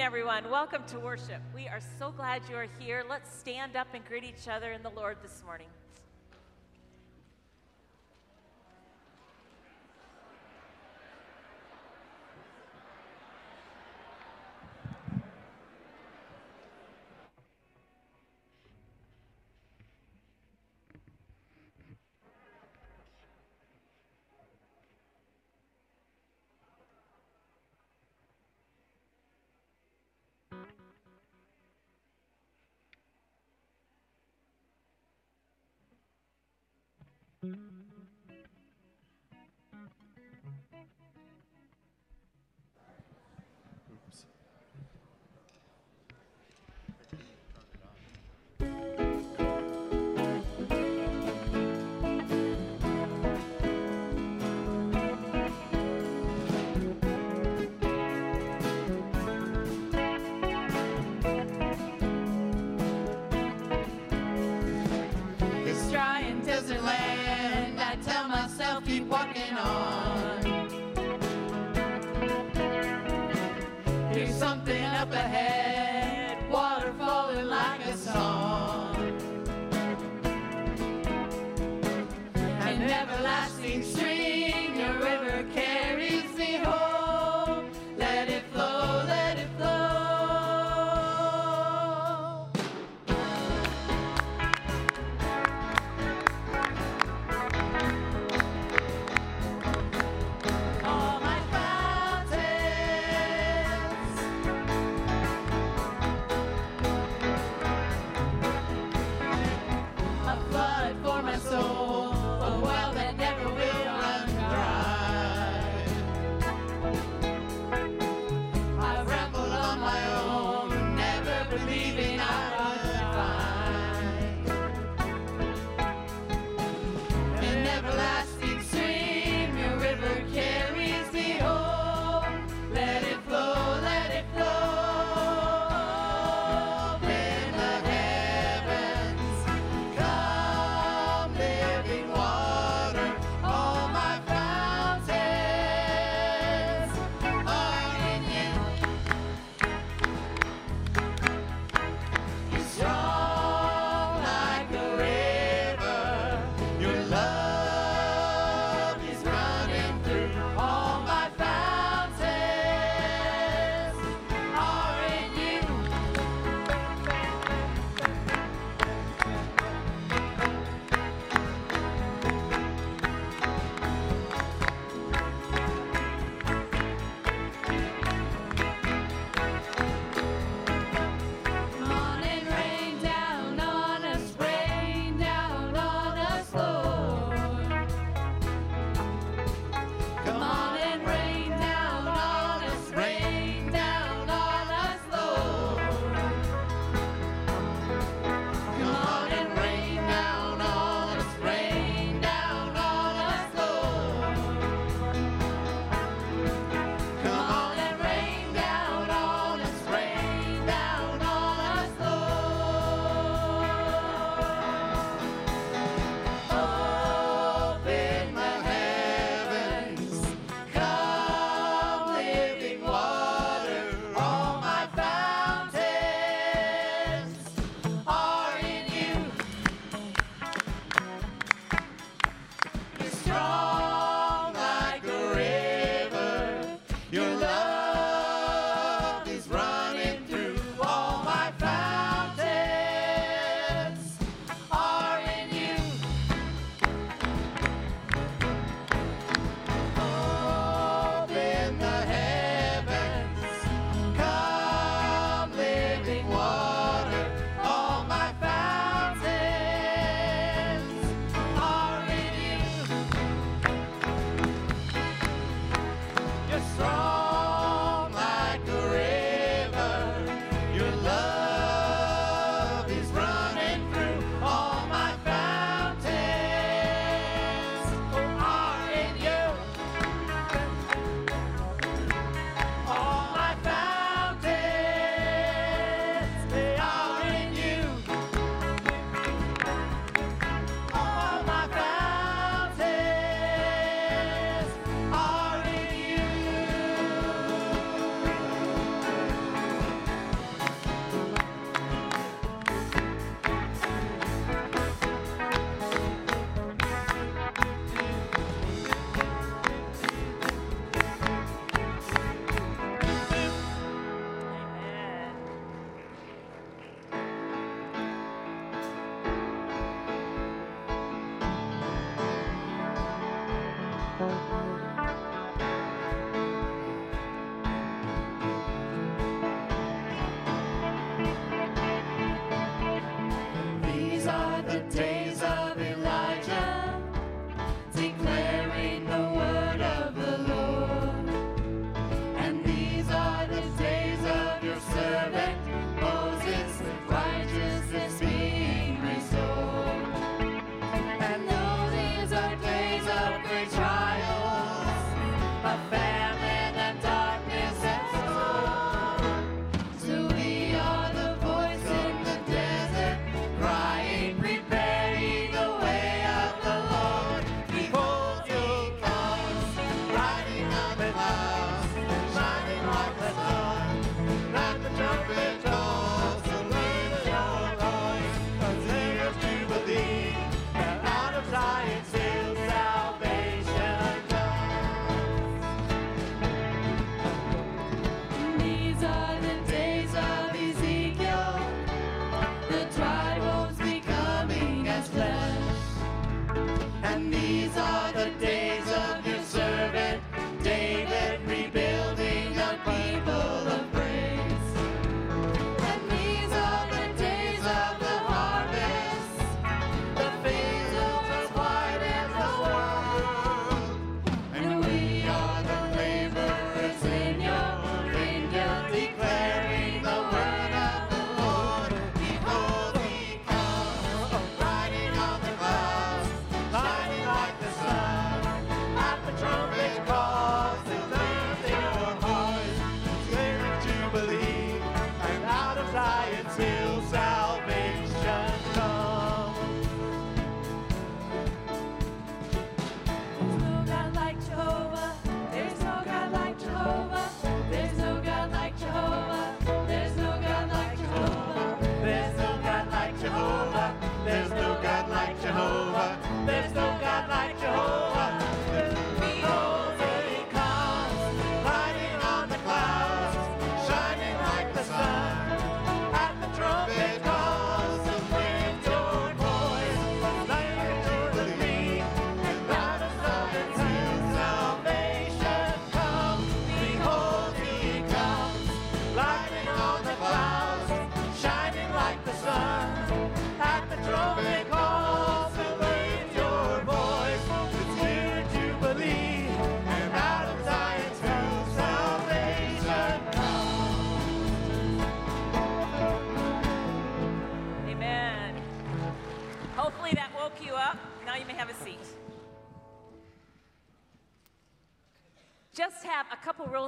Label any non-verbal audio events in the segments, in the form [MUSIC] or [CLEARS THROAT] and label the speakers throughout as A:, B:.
A: Morning, everyone. Welcome to worship. We are so glad you are here. Let's stand up and greet each other in the Lord this morning.
B: This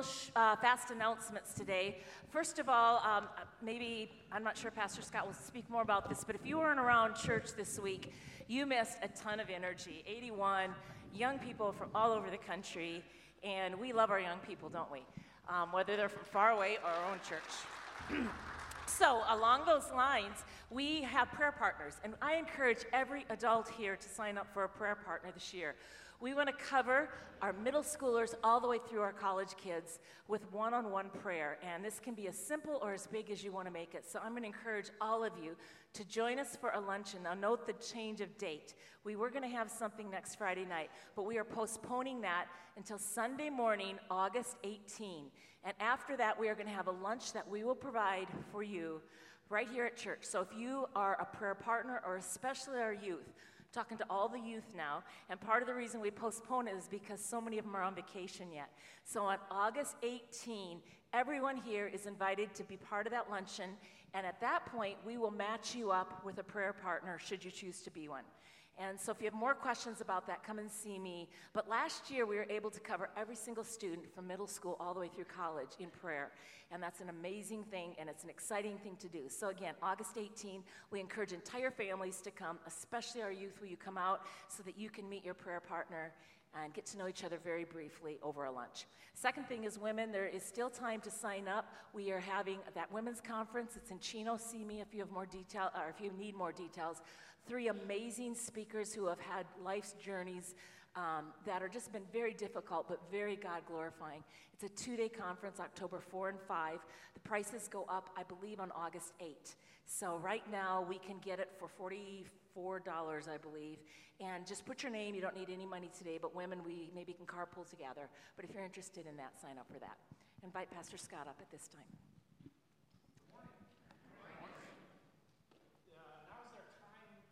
A: couple uh, fast announcements today. First of all, um, maybe, I'm not sure Pastor Scott will speak more about this, but if you weren't around church this week, you missed a ton of energy. 81 young people from all over the country, and we love our young people, don't we? Um, whether they're from far away or our own church. [CLEARS THROAT] so, along those lines, we have prayer partners, and I encourage every adult here to sign up for a prayer partner this year. We want to cover our middle schoolers all the way through our college kids with one on one prayer. And this can be as simple or as big as you want to make it. So I'm going to encourage all of you to join us for a luncheon. Now, note the change of date. We were going to have something next Friday night, but we are postponing that until Sunday morning, August 18. And after that, we are going to have a lunch that we will provide for you right here at church. So if you are a prayer partner or especially our youth, talking to all the youth now, and part of the reason we postpone it is because so many of them are on vacation yet. So on August 18, everyone here is invited to be part of that luncheon, and at that point, we will match you up with a prayer partner should you choose to be one. And so if you have more questions about that, come and see me. But last year, we were able to cover every single student from middle school all the way through college in prayer. And that's an amazing thing, and it's an exciting thing to do. So again, August 18, we encourage entire families to come, especially our youth. Will you come out so that you can meet your prayer partner and get to know each other very briefly over a lunch. Second thing is women, there is still time to sign up. We are having that women's conference. It's in Chino. See me if you have more detail or if you need more details three amazing speakers who have had life's journeys um, that are just been very difficult but very God glorifying. It's a two day conference, October 4 and 5. The prices go up, I believe, on August 8. So right now we can get it for $44, I believe. And just put your name. You don't need any money today, but women, we maybe can carpool together. But if you're interested in that, sign up for that. Invite Pastor Scott up at this time.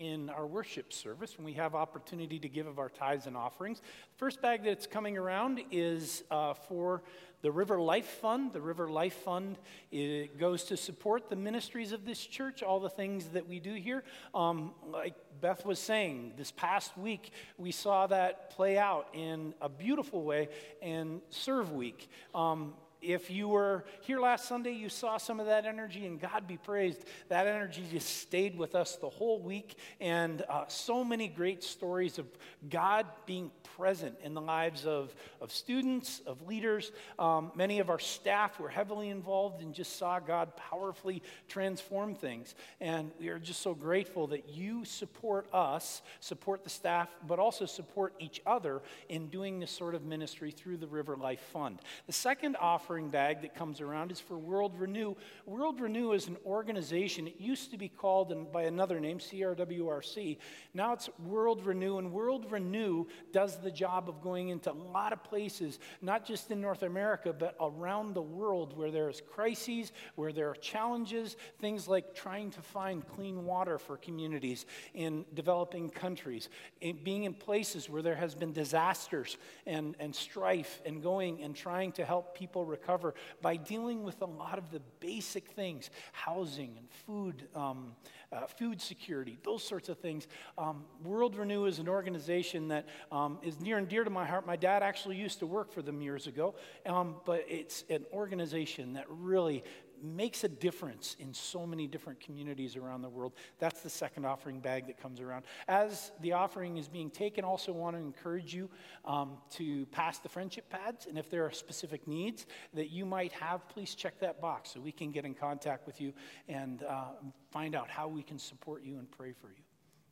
C: In our worship service when we have opportunity to give of our tithes and offerings. The first bag that's coming around is uh, for the River Life Fund. The River Life Fund it goes to support the ministries of this church, all the things that we do here. Um, like Beth was saying, this past week we saw that play out in a beautiful way in Serve Week. Um, if you were here last Sunday, you saw some of that energy, and God be praised. That energy just stayed with us the whole week, and uh, so many great stories of God being present in the lives of, of students, of leaders. Um, many of our staff were heavily involved and just saw God powerfully transform things. And we are just so grateful that you support us, support the staff, but also support each other in doing this sort of ministry through the River Life Fund. The second offer offering bag that comes around is for World Renew. World Renew is an organization. It used to be called by another name, CRWRC. Now it's World Renew, and World Renew does the job of going into a lot of places, not just in North America, but around the world where there's crises, where there are challenges, things like trying to find clean water for communities in developing countries, in being in places where there has been disasters and, and strife, and going and trying to help people recover recover by dealing with a lot of the basic things housing and food, um, uh, food security, those sorts of things. Um, World Renew is an organization that um, is near and dear to my heart. My dad actually used to work for them years ago, um, but it's an organization that really makes a difference in so many different communities around the world. That's the second offering bag that comes around. As the offering is being taken, I also want to encourage you um, to pass the friendship pads. And if there are specific needs that you might have, please check that box so we can get in contact with you and uh, find out how we can support you and pray for you.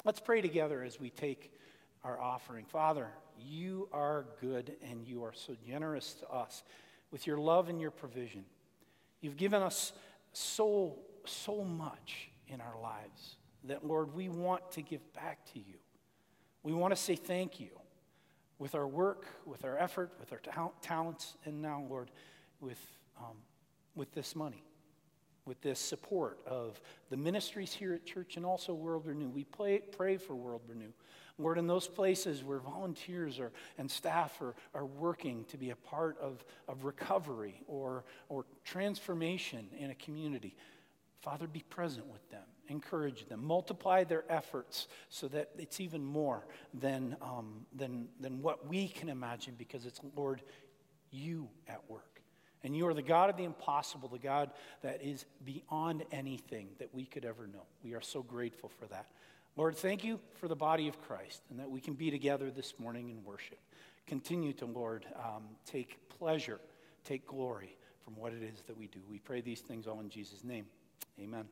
C: Let's pray together as we take our offering. Father, you are good and you are so generous to us with your love and your provision. You've given us so, so much in our lives that, Lord, we want to give back to you. We want to say thank you with our work, with our effort, with our ta- talents, and now, Lord, with, um, with this money, with this support of the ministries here at church and also World Renew. We pray, pray for World Renew. Lord, in those places where volunteers are, and staff are, are working to be a part of, of recovery or, or transformation in a community, Father, be present with them, encourage them, multiply their efforts so that it's even more than, um, than, than what we can imagine because it's, Lord, you at work. And you are the God of the impossible, the God that is beyond anything that we could ever know. We are so grateful for that. Lord, thank you for the body of Christ and that we can be together this morning in worship. Continue to, Lord, um, take pleasure, take glory from what it is that we do. We pray these things all in Jesus' name. Amen.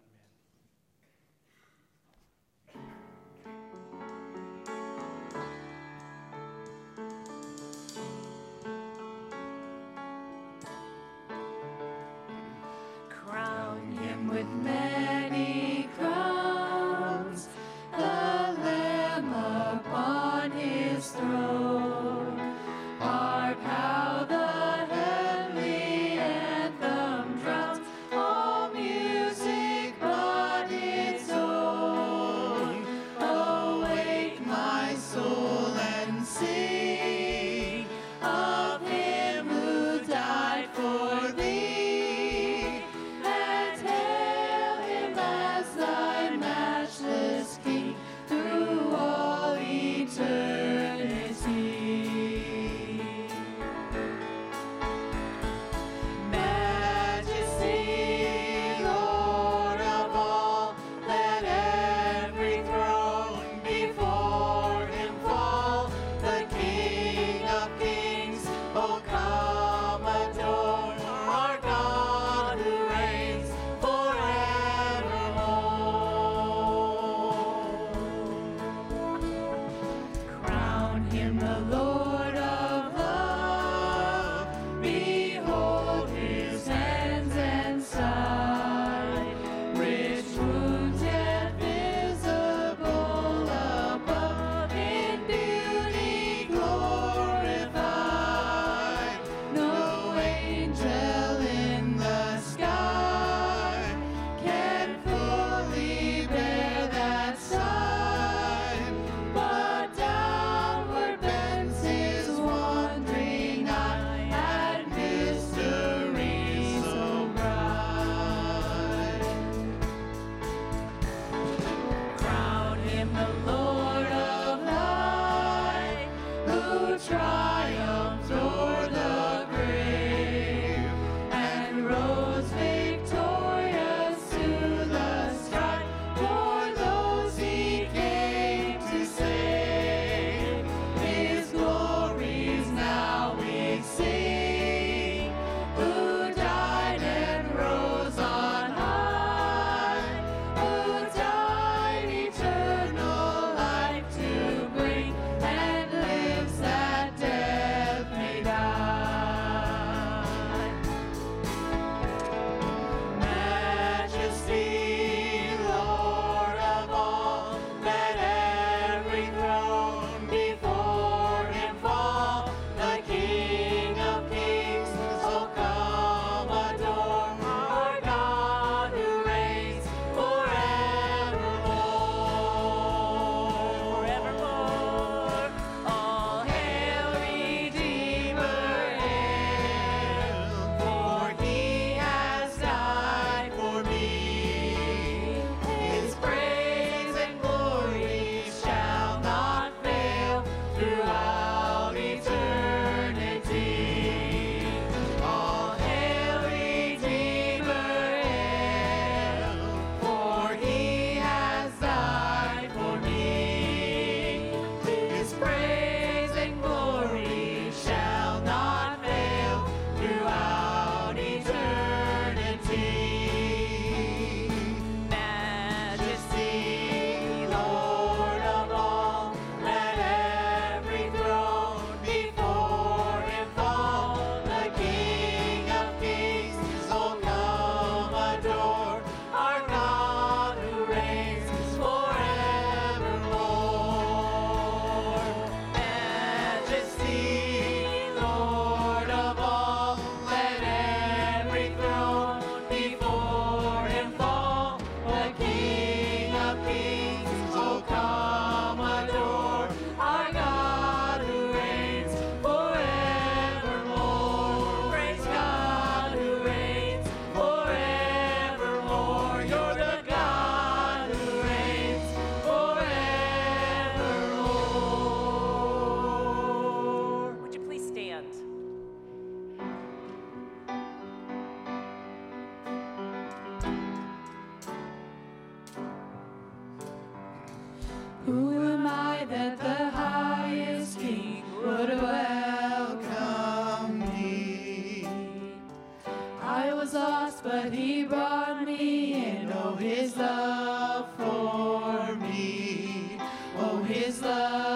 B: His love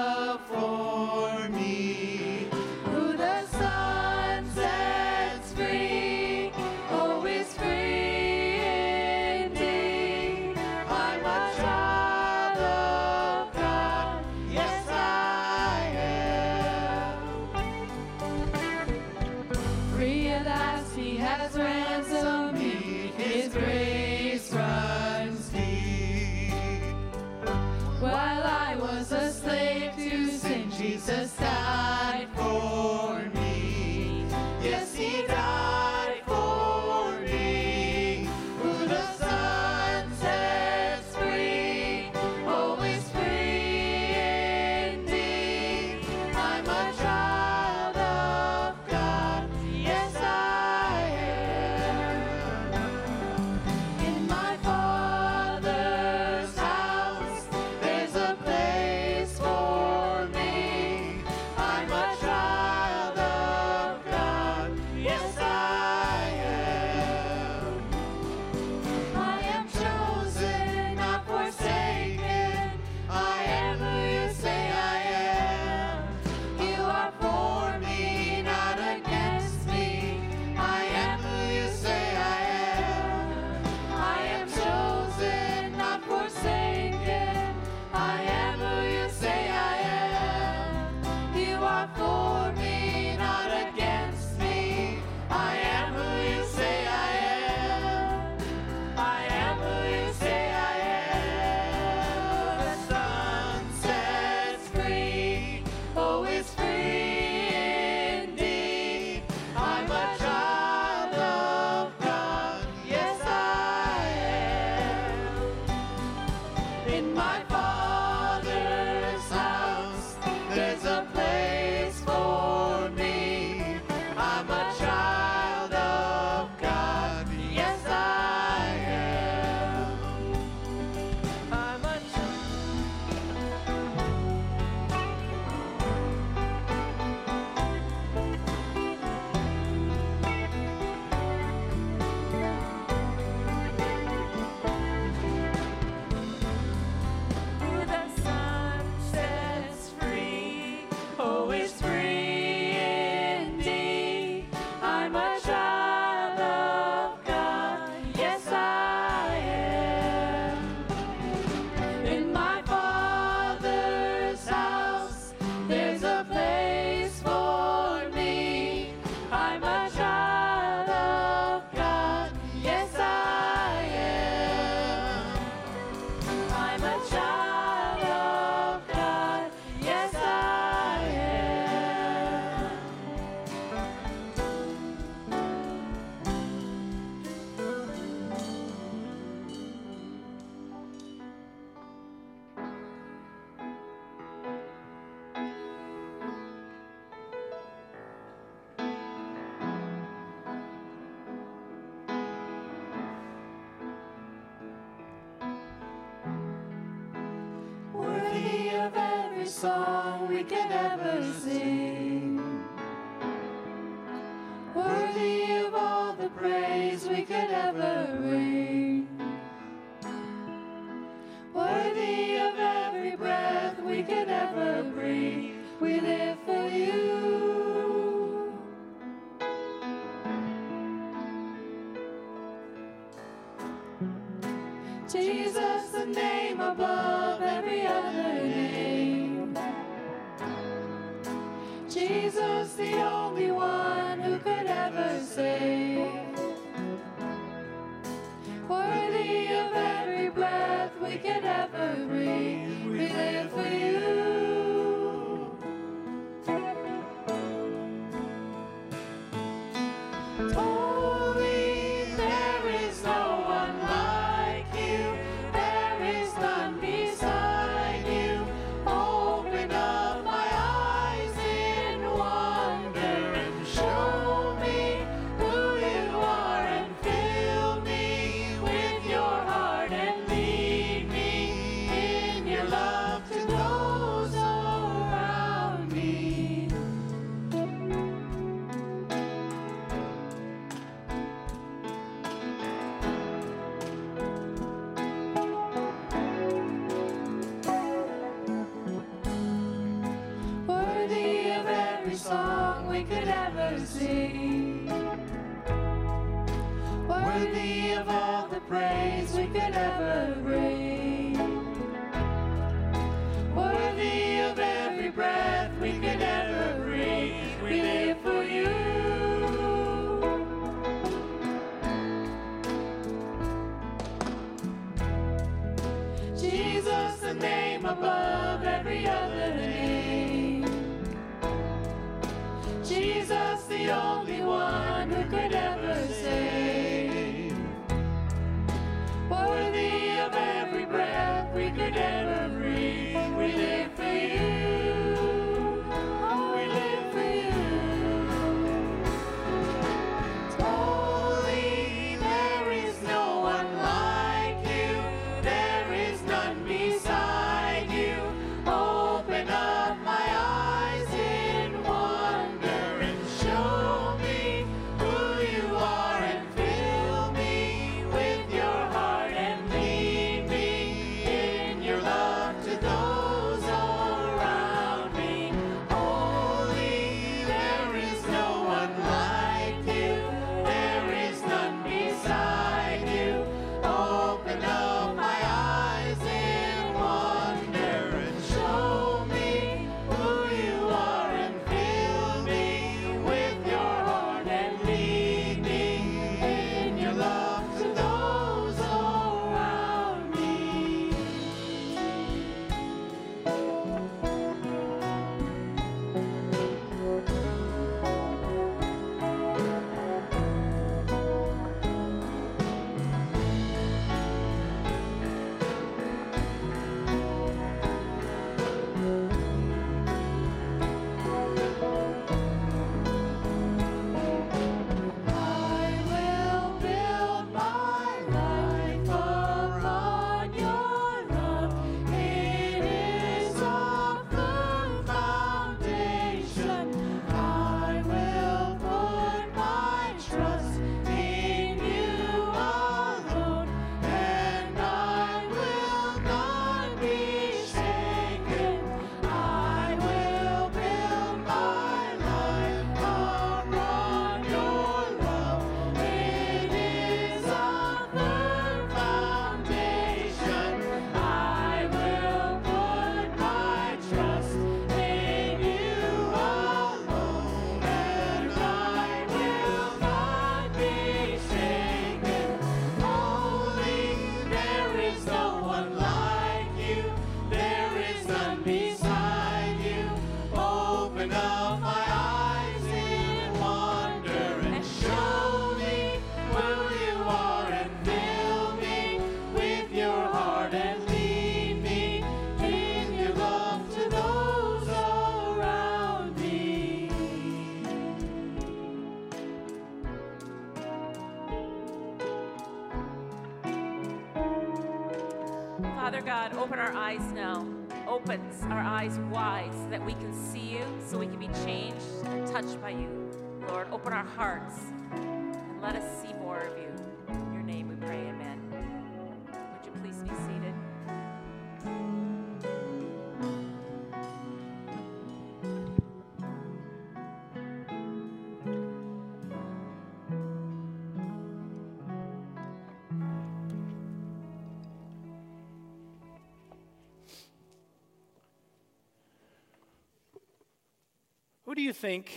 B: Who
C: do you think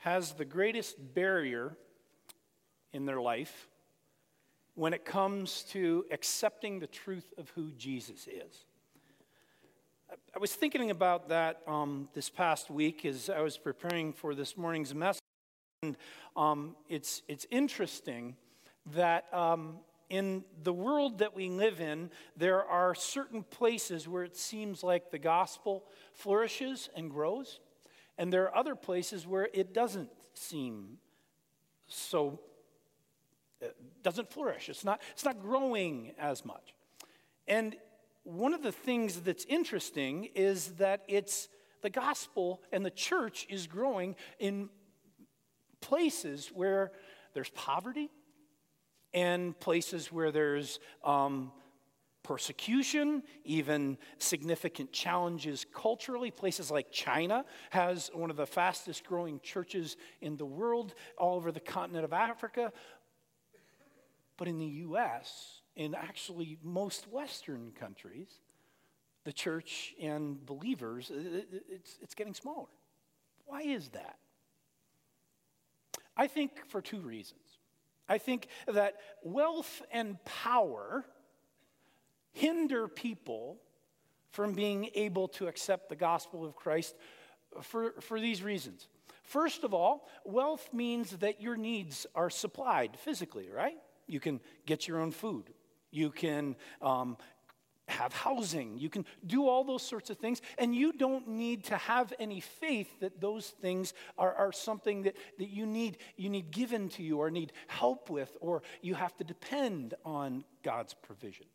C: has the greatest barrier in their life when it comes to accepting the truth of who Jesus is? I was thinking about that um, this past week as I was preparing for this morning's message. And um, it's, it's interesting that um, in the world that we live in, there are certain places where it seems like the gospel flourishes and grows, and there are other places where it doesn't seem so uh, doesn't flourish. It's not, it's not growing as much. And one of the things that's interesting is that it's the gospel and the church is growing in places where there's poverty, and places where there's um, persecution, even significant challenges culturally. Places like China has one of the fastest growing churches in the world, all over the continent of Africa. But in the US, in actually most Western countries, the church and believers, it's, it's getting smaller. Why is that? I think for two reasons. I think that wealth and power hinder people from being able to accept the gospel of Christ for, for these reasons. First of all, wealth means that your needs are supplied physically, right? You can get your own food. You can um, have housing. You can do all those sorts of things. And you don't need to have any faith that those things are, are something that, that you, need, you need given to you or need help with, or you have to depend on God's provision.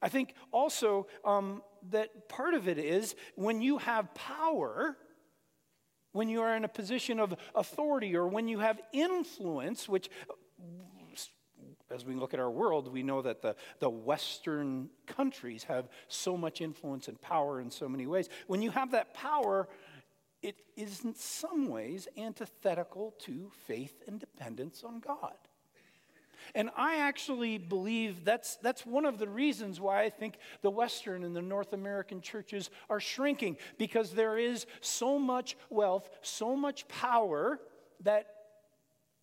C: I think also um, that part of it is when you have power, when you are in a position of authority or when you have influence, which as we look at our world, we know that the, the Western countries have so much influence and power in so many ways. When you have that power, it is in some ways antithetical to faith and dependence on God. And I actually believe that's, that's one of the reasons why I think the Western and the North American churches are shrinking, because there is so much wealth, so much power that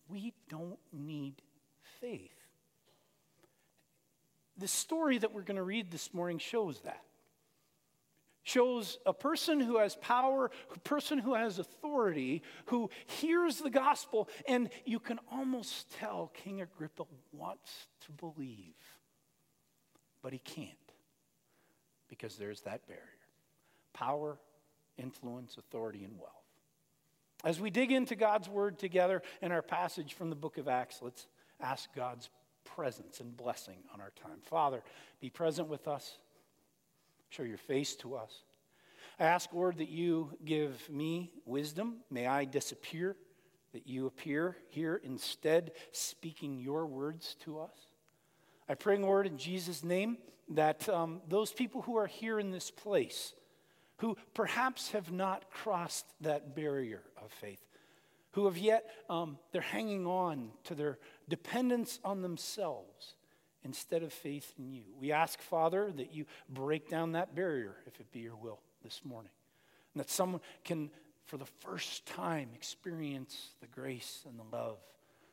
C: we don't need faith. The story that we're going to read this morning shows that shows a person who has power, a person who has authority, who hears the gospel, and you can almost tell King Agrippa wants to believe, but he can't because there's that barrier power, influence, authority, and wealth. As we dig into God's word together in our passage from the book of Acts, let's ask God's presence and blessing on our time. Father, be present with us. Show your face to us. I ask, Lord, that you give me wisdom. May I disappear, that you appear here instead, speaking your words to us. I pray, Lord, in Jesus' name, that um, those people who are here in this place, who perhaps have not crossed that barrier of faith, who have yet, um, they're hanging on to their dependence on themselves instead of faith in you. We ask, Father, that you break down that barrier, if it be your will, this morning. And that someone can, for the first time, experience the grace and the love,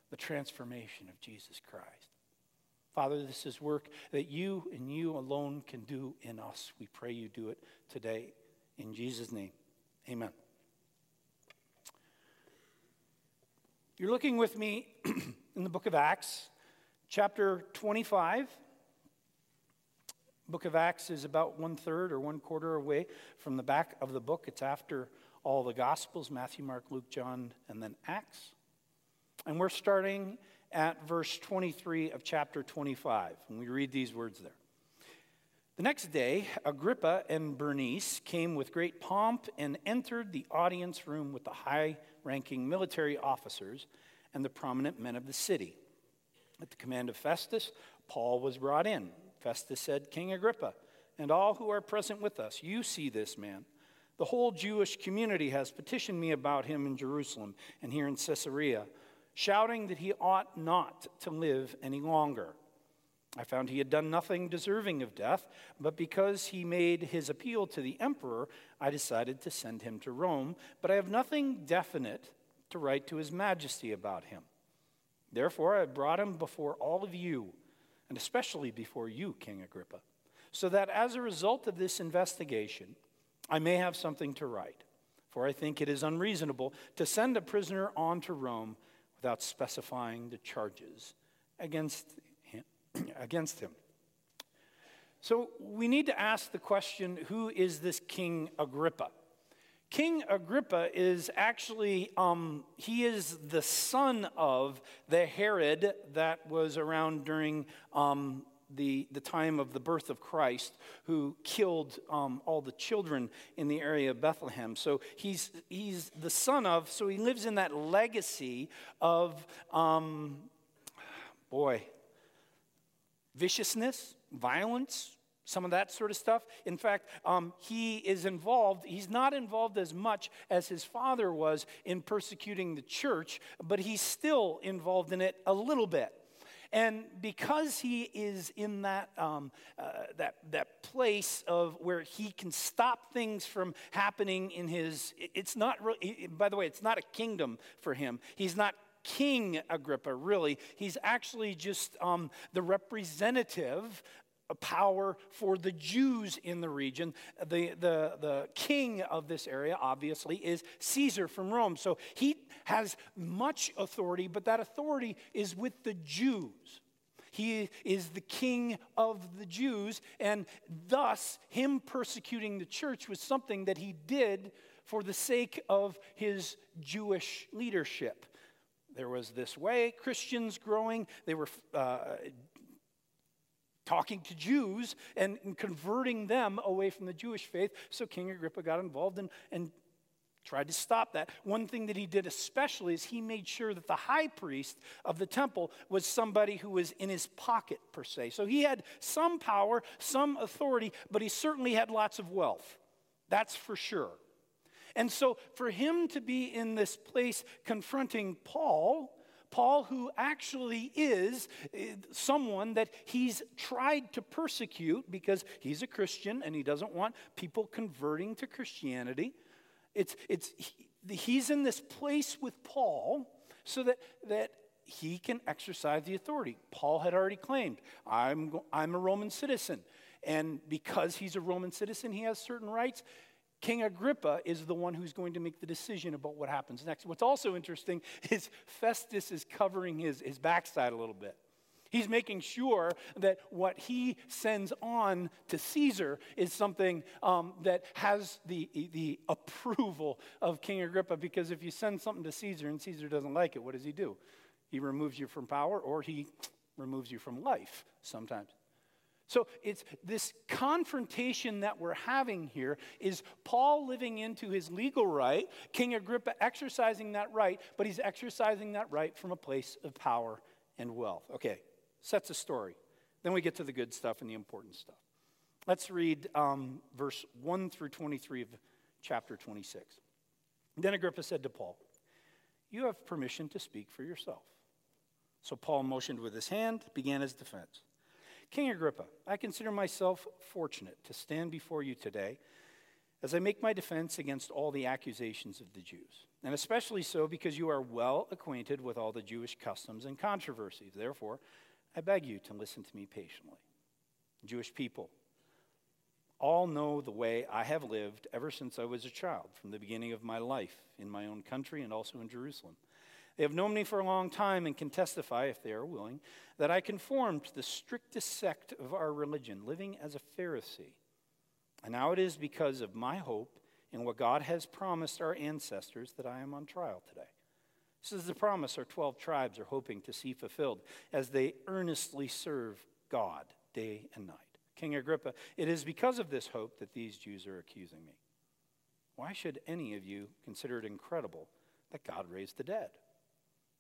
C: the transformation of Jesus Christ. Father, this is work that you and you alone can do in us. We pray you do it today. In Jesus' name, amen. You're looking with me [CLEARS THROAT] in the book of Acts, chapter 25. Book of Acts is about one third or one quarter away from the back of the book. It's after all the Gospels Matthew, Mark, Luke, John, and then Acts. And we're starting at verse 23 of chapter 25. And we read these words there. The next day, Agrippa and Bernice came with great pomp and entered the audience room with the high ranking military officers and the prominent men of the city. At the command of Festus, Paul was brought in. Festus said, King Agrippa, and all who are present with us, you see this man. The whole Jewish community has petitioned me about him in Jerusalem and here in Caesarea, shouting that he ought not to live any longer. I found he had done nothing deserving of death, but because he made his appeal to the emperor, I decided to send him to Rome. But I have nothing definite to write to his majesty about him. Therefore, I brought him before all of you, and especially before you, King Agrippa, so that as a result of this investigation, I may have something to write. For I think it is unreasonable to send a prisoner on to Rome without specifying the charges against against him. So we need to ask the question who is this King Agrippa? King Agrippa is actually, um, he is the son of the Herod that was around during um, the, the time of the birth of Christ, who killed um, all the children in the area of Bethlehem. So he's, he's the son of, so he lives in that legacy of, um, boy, viciousness, violence, some of that sort of stuff. In fact, um, he is involved, he's not involved as much as his father was in persecuting the church, but he's still involved in it a little bit. And because he is in that, um, uh, that, that place of where he can stop things from happening in his, it's not, really, by the way, it's not a kingdom for him. He's not King Agrippa, really. He's actually just um, the representative power for the Jews in the region. The, the, the king of this area, obviously, is Caesar from Rome. So he has much authority, but that authority is with the Jews. He is the king of the Jews, and thus, him persecuting the church was something that he did for the sake of his Jewish leadership. There was this way, Christians growing, they were uh, talking to Jews and, converting them away from the Jewish faith. So King Agrippa got involved and, and tried to stop that. One thing that he did especially is he made sure that the high priest of the temple was somebody who was in his pocket, per se. So he had some power, some authority, but he certainly had lots of wealth. That's for sure. And so for him to be in this place confronting Paul, Paul, who actually is eh, someone that he's tried to persecute because he's a Christian and he doesn't want people converting to Christianity. It's, it's, he, he's in this place with Paul so that, that he can exercise the authority. Paul had already claimed, I'm, I'm a Roman citizen. And because he's a Roman citizen, he has certain rights. King Agrippa is the one who's going to make the decision about what happens next. What's also interesting [LAUGHS] is Festus is covering his, his backside a little bit. He's making sure that what he sends on to Caesar is something um, that has the, the approval of King Agrippa. Because if you send something to Caesar and Caesar doesn't like it, what does he do? He removes you from power or he removes you from life sometimes. So it's this confrontation that we're having here is Paul living into his legal right, King Agrippa exercising that right, but he's exercising that right from a place of power and wealth. Okay, sets a story. Then we get to the good stuff and the important stuff. Let's read um, verse 1 through 23 of chapter 26. Then Agrippa said to Paul, You have permission to speak for yourself. So Paul motioned with his hand, began his defense. King Agrippa, I consider myself fortunate to stand before you today as I make my defense against all the accusations of the Jews, and especially so because you are well acquainted with all the Jewish customs and controversies. Therefore, I beg you to listen to me patiently. Jewish people, all know the way I have lived ever since I was a child, from the beginning of my life in my own country and also in Jerusalem. They have known me for a long time and can testify, if they are willing, that I conformed to the strictest sect of our religion, living as a Pharisee. And now it is because of my hope in what God has promised our ancestors that I am on trial today. This is the promise our 12 tribes are hoping to see fulfilled as they earnestly serve God day and night. King Agrippa, it is because of this hope that these Jews are accusing me. Why should any of you consider it incredible that God raised the dead?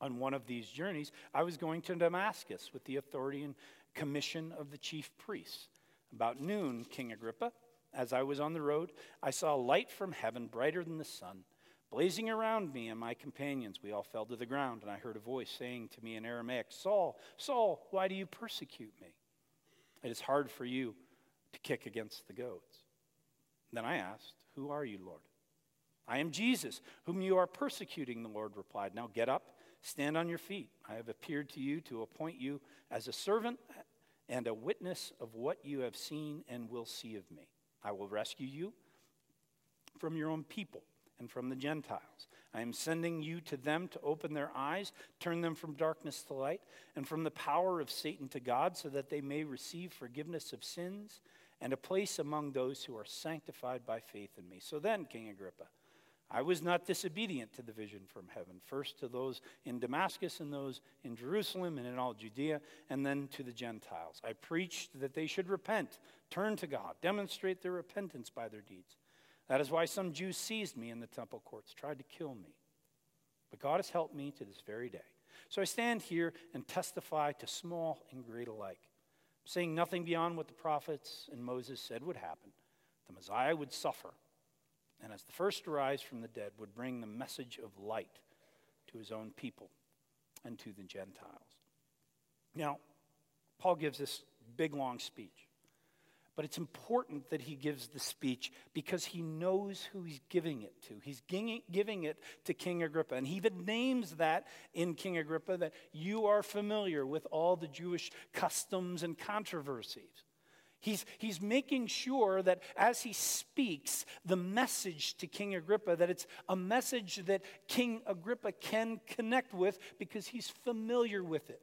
C: on one of these journeys, I was going to Damascus with the authority and commission of the chief priests. About noon, King Agrippa, as I was on the road, I saw a light from heaven brighter than the sun. Blazing around me and my companions, we all fell to the ground, and I heard a voice saying to me in Aramaic, Saul, Saul, why do you persecute me? It is hard for you to kick against the goads. Then I asked, Who are you, Lord? I am Jesus, whom you are persecuting, the Lord replied. Now get up Stand on your feet. I have appeared to you to appoint you as a servant and a witness of what you have seen and will see of me. I will rescue you from your own people and from the Gentiles. I am sending you to them to open their eyes, turn them from darkness to light, and from the power of Satan to God, so that they may receive forgiveness of sins and a place among those who are sanctified by faith in me. So then, King Agrippa, I was not disobedient to the vision from heaven, first to those in Damascus and those in Jerusalem and in all Judea, and then to the Gentiles. I preached that they should repent, turn to God, demonstrate their repentance by their deeds. That is why some Jews seized me in the temple courts, tried to kill me. But God has helped me to this very day. So I stand here and testify to small and great alike, saying nothing beyond what the prophets and Moses said would happen. The Messiah would suffer and as the first to rise from the dead, would bring the message of light to his own people and to the Gentiles. Now, Paul gives this big, long speech. But it's important that he gives the speech because he knows who he's giving it to. He's giving it to King Agrippa. And he even names that in King Agrippa that you are familiar with all the Jewish customs and controversies. He's, he's making sure that as he speaks the message to King Agrippa, that it's a message that King Agrippa can connect with because he's familiar with it.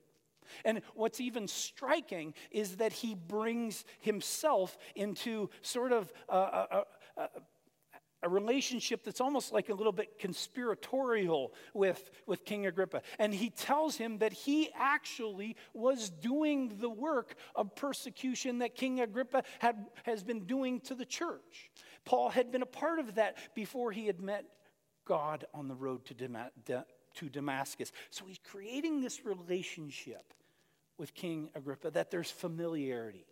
C: And what's even striking is that he brings himself into sort of a, a, a, a relationship that's almost like a little bit conspiratorial with, with King Agrippa. And he tells him that he actually was doing the work of persecution that King Agrippa had, has been doing to the church. Paul had been a part of that before he had met God on the road to, Dam- to Damascus. So he's creating this relationship with King Agrippa that there's familiarity.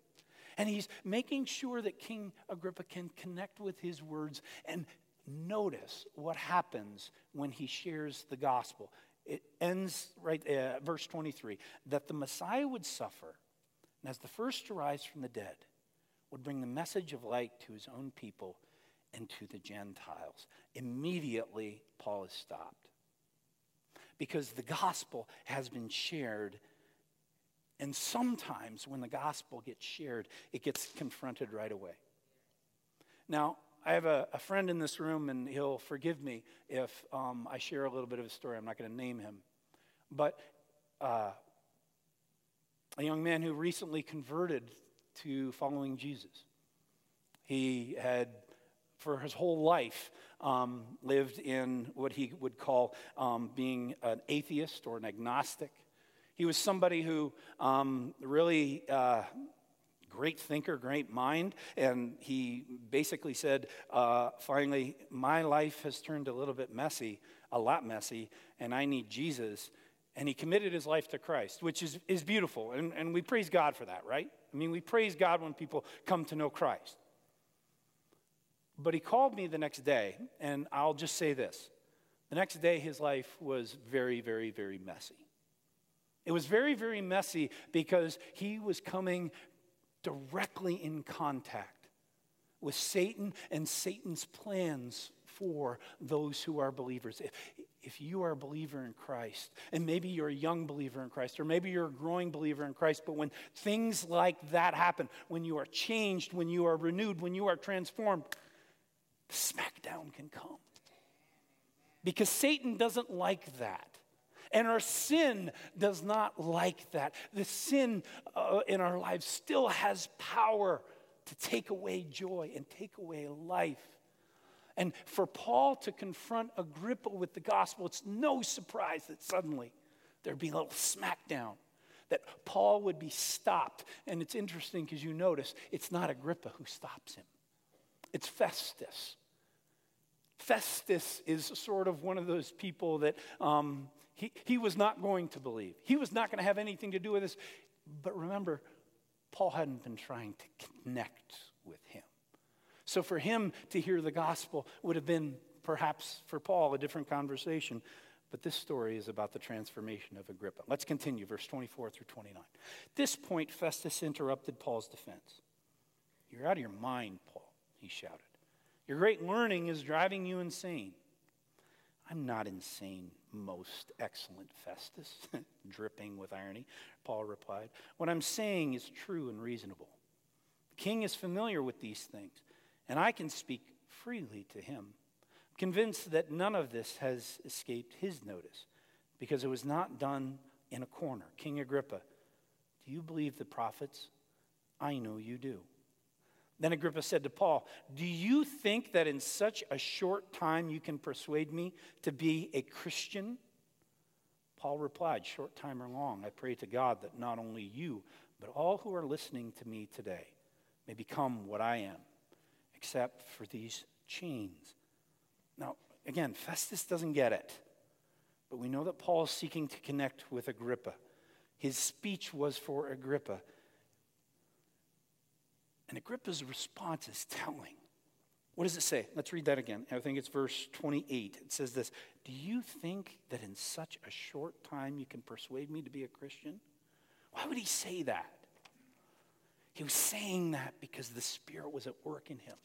C: And he's making sure that King Agrippa can connect with his words and notice what happens when he shares the gospel. It ends right uh, verse 23 that the Messiah would suffer, and as the first to rise from the dead, would bring the message of light to his own people and to the Gentiles. Immediately, Paul is stopped because the gospel has been shared and sometimes when the gospel gets shared, it gets confronted right away. Now, I have a, a friend in this room, and he'll forgive me if um, I share a little bit of a story. I'm not going to name him. But uh, a young man who recently converted to following Jesus. He had, for his whole life, um, lived in what he would call um, being an atheist or an agnostic. He was somebody who um, really, uh, great thinker, great mind, and he basically said, uh, finally, my life has turned a little bit messy, a lot messy, and I need Jesus. And he committed his life to Christ, which is, is beautiful. And, and we praise God for that, right? I mean, we praise God when people come to know Christ. But he called me the next day, and I'll just say this. The next day, his life was very, very, very messy. It was very, very messy because he was coming directly in contact with Satan and Satan's plans for those who are believers. If, if you are a believer in Christ, and maybe you're a young believer in Christ, or maybe you're a growing believer in Christ, but when things like that happen, when you are changed, when you are renewed, when you are transformed, the smackdown can come. Because Satan doesn't like that. And our sin does not like that. The sin uh, in our lives still has power to take away joy and take away life. And for Paul to confront Agrippa with the gospel, it's no surprise that suddenly there'd be a little smackdown, that Paul would be stopped. And it's interesting because you notice it's not Agrippa who stops him, it's Festus. Festus is sort of one of those people that um, he, he was not going to believe. He was not going to have anything to do with this. But remember, Paul hadn't been trying to connect with him. So for him to hear the gospel would have been perhaps for Paul a different conversation. But this story is about the transformation of Agrippa. Let's continue, verse 24 through 29. At this point, Festus interrupted Paul's defense. You're out of your mind, Paul, he shouted. Your great learning is driving you insane. I'm not insane, most excellent Festus, [LAUGHS] dripping with irony. Paul replied, What I'm saying is true and reasonable. The king is familiar with these things, and I can speak freely to him. I'm convinced that none of this has escaped his notice because it was not done in a corner. King Agrippa, do you believe the prophets? I know you do. Then Agrippa said to Paul, Do you think that in such a short time you can persuade me to be a Christian? Paul replied, Short time or long, I pray to God that not only you, but all who are listening to me today may become what I am, except for these chains. Now, again, Festus doesn't get it, but we know that Paul is seeking to connect with Agrippa. His speech was for Agrippa. And Agrippa's response is telling. What does it say? Let's read that again. I think it's verse 28. It says this Do you think that in such a short time you can persuade me to be a Christian? Why would he say that? He was saying that because the Spirit was at work in him.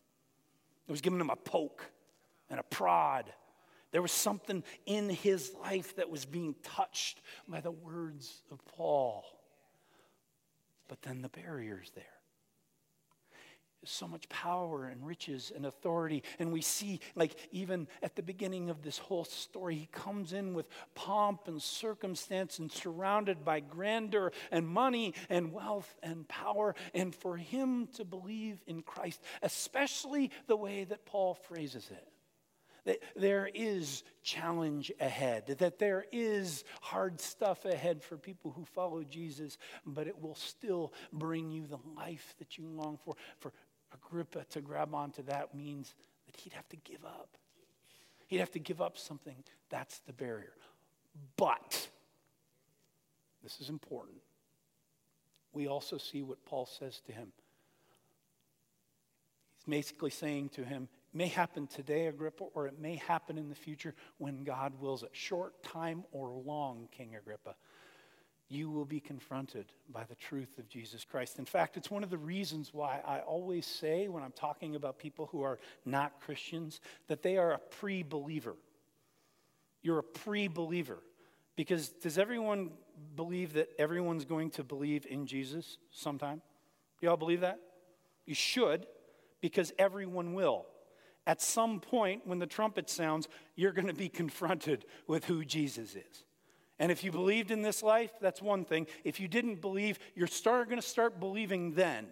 C: It was giving him a poke and a prod. There was something in his life that was being touched by the words of Paul. But then the barrier's there so much power and riches and authority. And we see, like, even at the beginning of this whole story, he comes in with pomp and circumstance and surrounded by grandeur and money and wealth and power. And for him to believe in Christ, especially the way that Paul phrases it, that there is challenge ahead, that there is hard stuff ahead for people who follow Jesus, but it will still bring you the life that you long for. For Agrippa to grab onto that means that he'd have to give up. He'd have to give up something. That's the barrier. But, this is important. We also see what Paul says to him. He's basically saying to him, it may happen today, Agrippa, or it may happen in the future when God wills it. Short time or long, King Agrippa you will be confronted by the truth of Jesus Christ. In fact, it's one of the reasons why I always say when I'm talking about people who are not Christians that they are a pre believer. You're a pre believer. Because does everyone believe that everyone's going to believe in Jesus sometime? You all believe that? You should, because everyone will. At some point, when the trumpet sounds, you're going to be [LAUGHS] confronted with who Jesus is. And if you believed in this life, that's one thing. If you didn't believe, you're start, going to start believing then.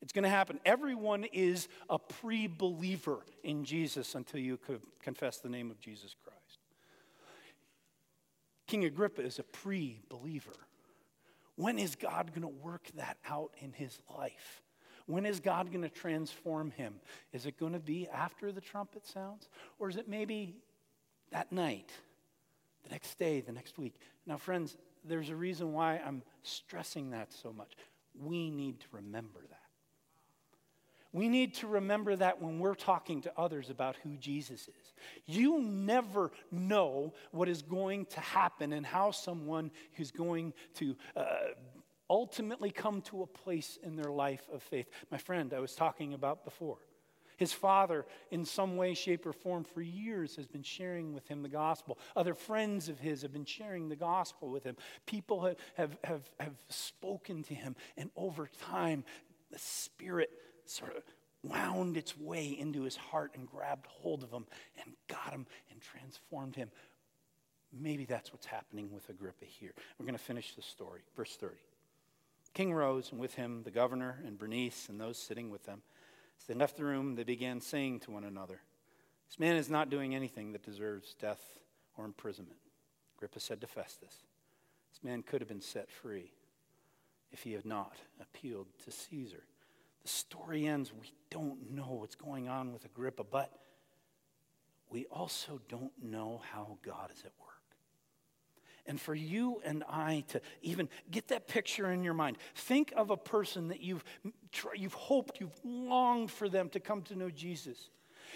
C: It's going to happen. Everyone is a pre believer in Jesus until you confess the name of Jesus Christ. King Agrippa is a pre believer. When is God going to work that out in his life? When is God going to transform him? Is it going to be after the trumpet sounds? Or is it maybe that night? The next day, the next week. Now, friends, there's a reason why I'm stressing that so much. We need to remember that. We need to remember that when we're talking to others about who Jesus is. You never know what is going to happen and how someone is going to uh, ultimately come to a place in their life of faith. My friend, I was talking about before. His father, in some way, shape, or form, for years has been sharing with him the gospel. Other friends of his have been sharing the gospel with him. People have, have, have, have spoken to him, and over time, the Spirit sort of wound its way into his heart and grabbed hold of him and got him and transformed him. Maybe that's what's happening with Agrippa here. We're going to finish the story. Verse 30. King rose, and with him the governor and Bernice and those sitting with them. As they left the room, they began saying to one another, This man is not doing anything that deserves death or imprisonment. Agrippa said to Festus, This man could have been set free if he had not appealed to Caesar. The story ends. We don't know what's going on with Agrippa, but we also don't know how God is at work. And for you and I to even get that picture in your mind, think of a person that you've, you've hoped, you've longed for them to come to know Jesus.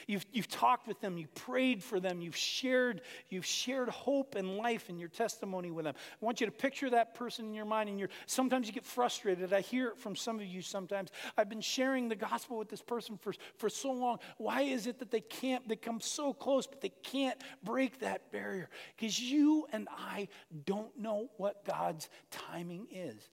C: You've, you've talked with them, you've prayed for them, you've shared, you've shared hope and life in your testimony with them. I want you to picture that person in your mind, and you're sometimes you get frustrated. I hear it from some of you sometimes. I've been sharing the gospel with this person for, for so long. Why is it that they can't, they come so close, but they can't break that barrier? Because you and I don't know what God's timing is.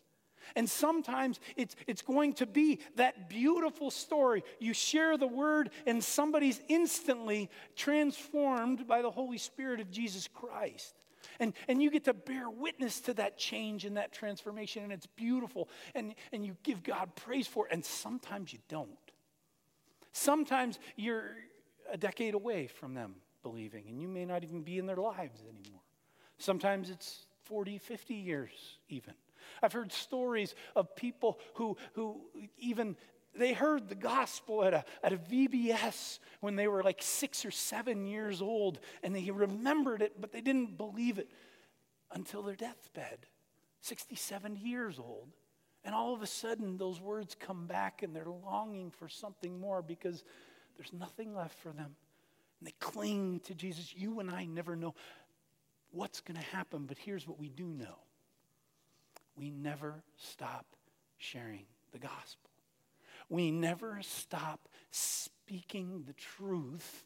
C: And sometimes it's, it's going to be that beautiful story. You share the word, and somebody's instantly transformed by the Holy Spirit of Jesus Christ. And, and you get to bear witness to that change and that transformation, and it's beautiful. And, and you give God praise for it, and sometimes you don't. Sometimes you're a decade away from them believing, and you may not even be in their lives anymore. Sometimes it's 40, 50 years even. I've heard stories of people who, who even they heard the gospel at a, at a VBS when they were like six or seven years old, and they remembered it, but they didn't believe it until their deathbed, 67 years old. And all of a sudden, those words come back and they're longing for something more because there's nothing left for them. And they cling to Jesus. You and I never know what's going to happen, but here's what we do know we never stop sharing the gospel. We never stop speaking the truth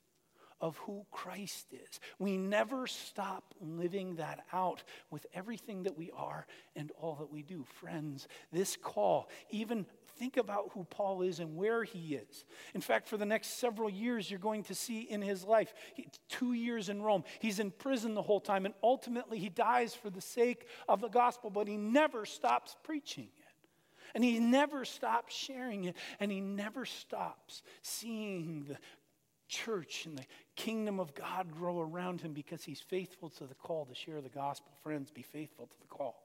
C: of who Christ is. We never stop living that out with everything that we are and all that we do. Friends, this call, even think about who Paul is and where he is. In fact, for the next several years, you're going to see in his life, two years in Rome, he's in prison the whole time, and ultimately he dies for the sake of the gospel, but he never stops preaching. It. And he never stops sharing it, and he never stops seeing the church and the kingdom of God grow around him because he's faithful to the call to share the gospel. Friends, be faithful to the call.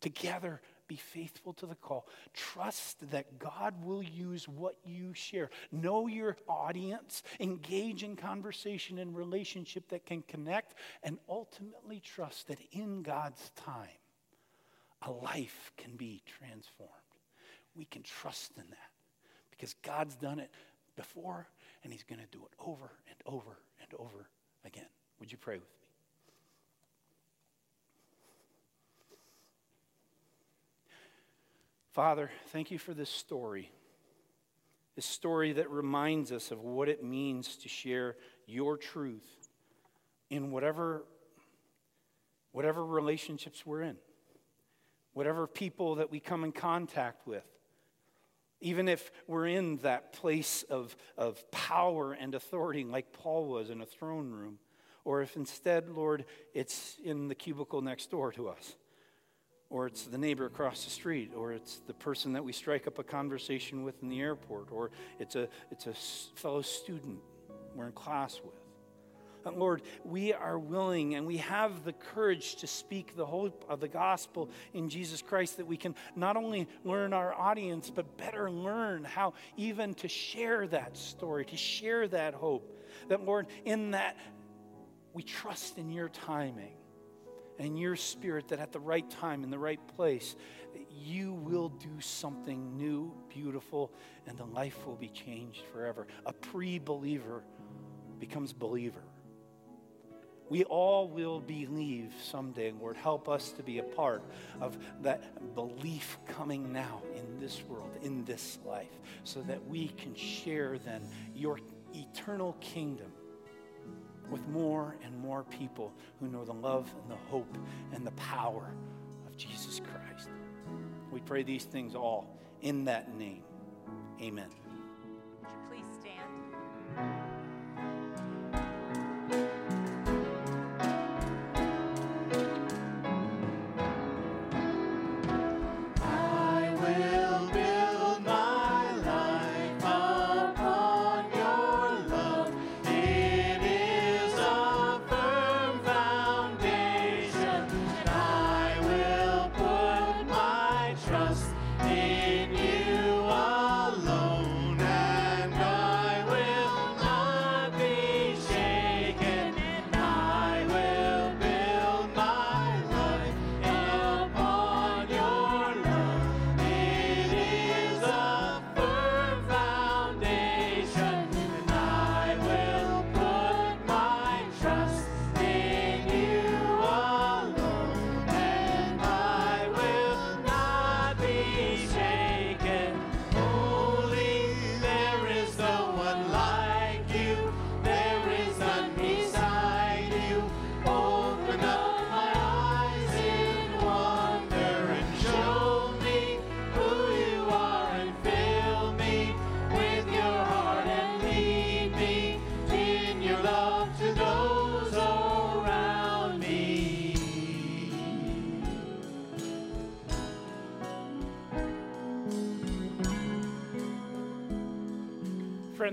C: Together, be faithful to the call. Trust that God will use what you share. Know your audience, engage in conversation and relationship that can connect, and ultimately trust that in God's time, a life can be transformed. We can trust in that because God's done it before and He's going to do it over and over and over again. Would you pray with me? Father, thank you for this story. This story that reminds us of what it means to share your truth in whatever, whatever relationships we're in whatever people that we come in contact with. Even if we're in that place of, of power and authority, like Paul was in a throne room, or if instead, Lord, it's in the cubicle next door to us, or it's the neighbor across the street, or it's the person that we strike up a conversation with in the airport, or it's a, it's a fellow student we're in class with. Uh, Lord, we are willing and we have the courage to speak the hope of the gospel in Jesus Christ that we can not only learn our audience, but better learn how even to share that story, to share that hope. That, Lord, in that we trust in your timing and your spirit that at the right time, in the right place, you will do something new, beautiful, and the life will be changed forever. A pre believer becomes believer. We all will believe someday, Lord. Help us to be a part of that belief coming now in this world, in this life, so that we can share then your eternal kingdom with more and more people who know the love and the hope and the power of Jesus Christ. We pray these things all in that name. Amen.
A: Would you please stand?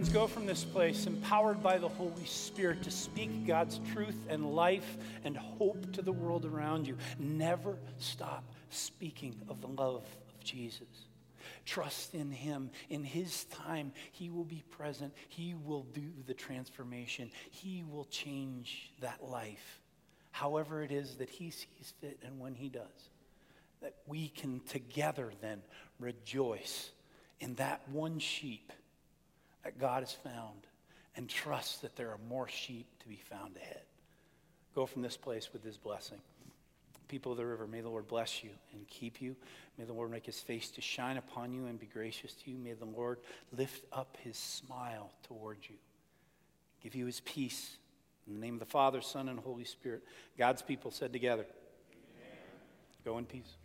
C: Friends, go from this place empowered by the Holy Spirit to speak God's truth and life and hope to the world around you. Never stop speaking of the love of Jesus. Trust in Him. In His time, He will be present. He will do the transformation. He will change that life, however it is that He sees fit and when He does. That we can together then rejoice in that one sheep that God is found and trust that there are more sheep to be found ahead. Go from this place with His blessing. People of the river, may the Lord bless you and keep you. May the Lord make his face to shine upon you and be gracious to you. May the Lord lift up his smile towards you. Give you his peace. In the name of the Father, Son, and Holy Spirit, God's people said together, Amen. Go in peace.